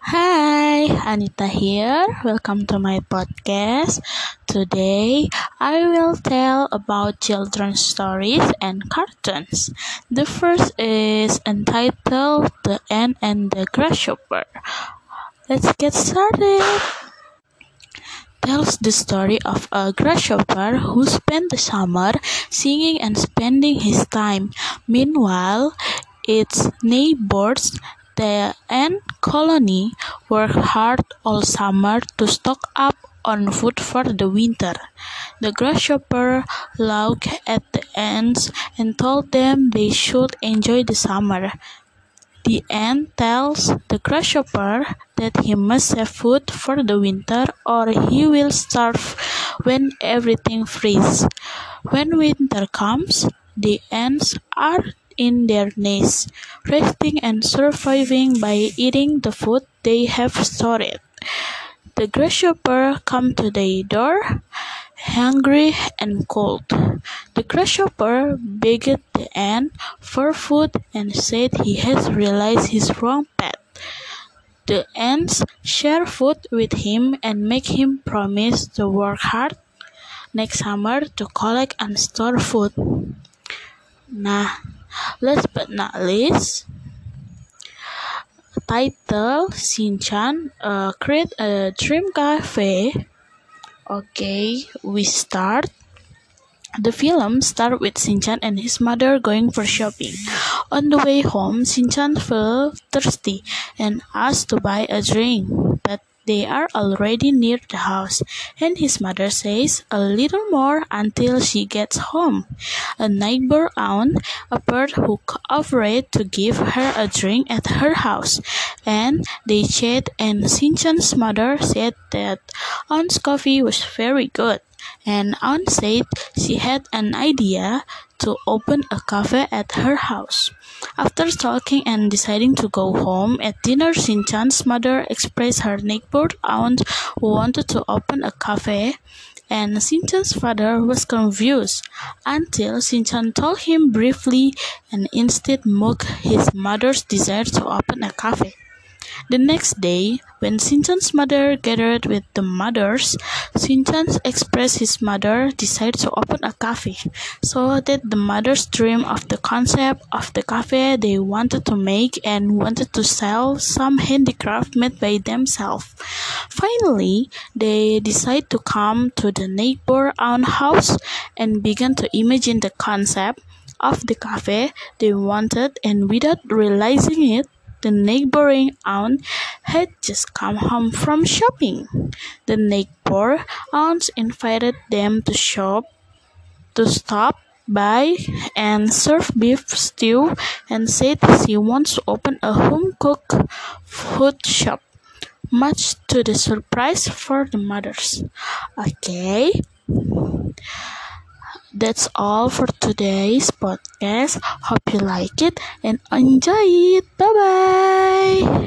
Hi, Anita here. Welcome to my podcast. Today, I will tell about children's stories and cartoons. The first is entitled The Ant and the Grasshopper. Let's get started. Tells the story of a grasshopper who spent the summer singing and spending his time. Meanwhile, its neighbors the ant colony worked hard all summer to stock up on food for the winter. The grasshopper looked at the ants and told them they should enjoy the summer. The ant tells the grasshopper that he must have food for the winter or he will starve when everything freezes. When winter comes, the ants are in their nests, resting and surviving by eating the food they have stored. The grasshopper come to their door, hungry and cold. The grasshopper begged the ant for food and said he has realized his wrong path. The ants share food with him and make him promise to work hard next summer to collect and store food. Nah, Last but not least, title Shinchan uh, create a dream cafe. Okay, we start. The film starts with Shinchan and his mother going for shopping. On the way home, Shinchan felt thirsty and asked to buy a drink, they are already near the house, and his mother says a little more until she gets home. A neighbor aunt appeared who offered to give her a drink at her house, and they chat and Shinchan's mother said that aunt's coffee was very good and aunt said she had an idea to open a cafe at her house. After talking and deciding to go home at dinner, Shinchan's mother expressed her neighbor aunt who wanted to open a cafe, and Shinchan's father was confused until Shinchan told him briefly and instead mocked his mother's desire to open a cafe. The next day, when Shinchan's mother gathered with the mothers, Shinchan expressed his mother decided to open a cafe, so that the mothers dreamed of the concept of the cafe they wanted to make and wanted to sell some handicraft made by themselves. Finally, they decided to come to the neighbor aunt house and began to imagine the concept of the cafe they wanted and without realizing it the neighboring aunt had just come home from shopping. The neighbor aunt invited them to shop, to stop by and serve beef stew and said she wants to open a home cooked food shop much to the surprise for the mothers. Okay. That's all for today's podcast. Hope you like it and enjoy it. Bye bye.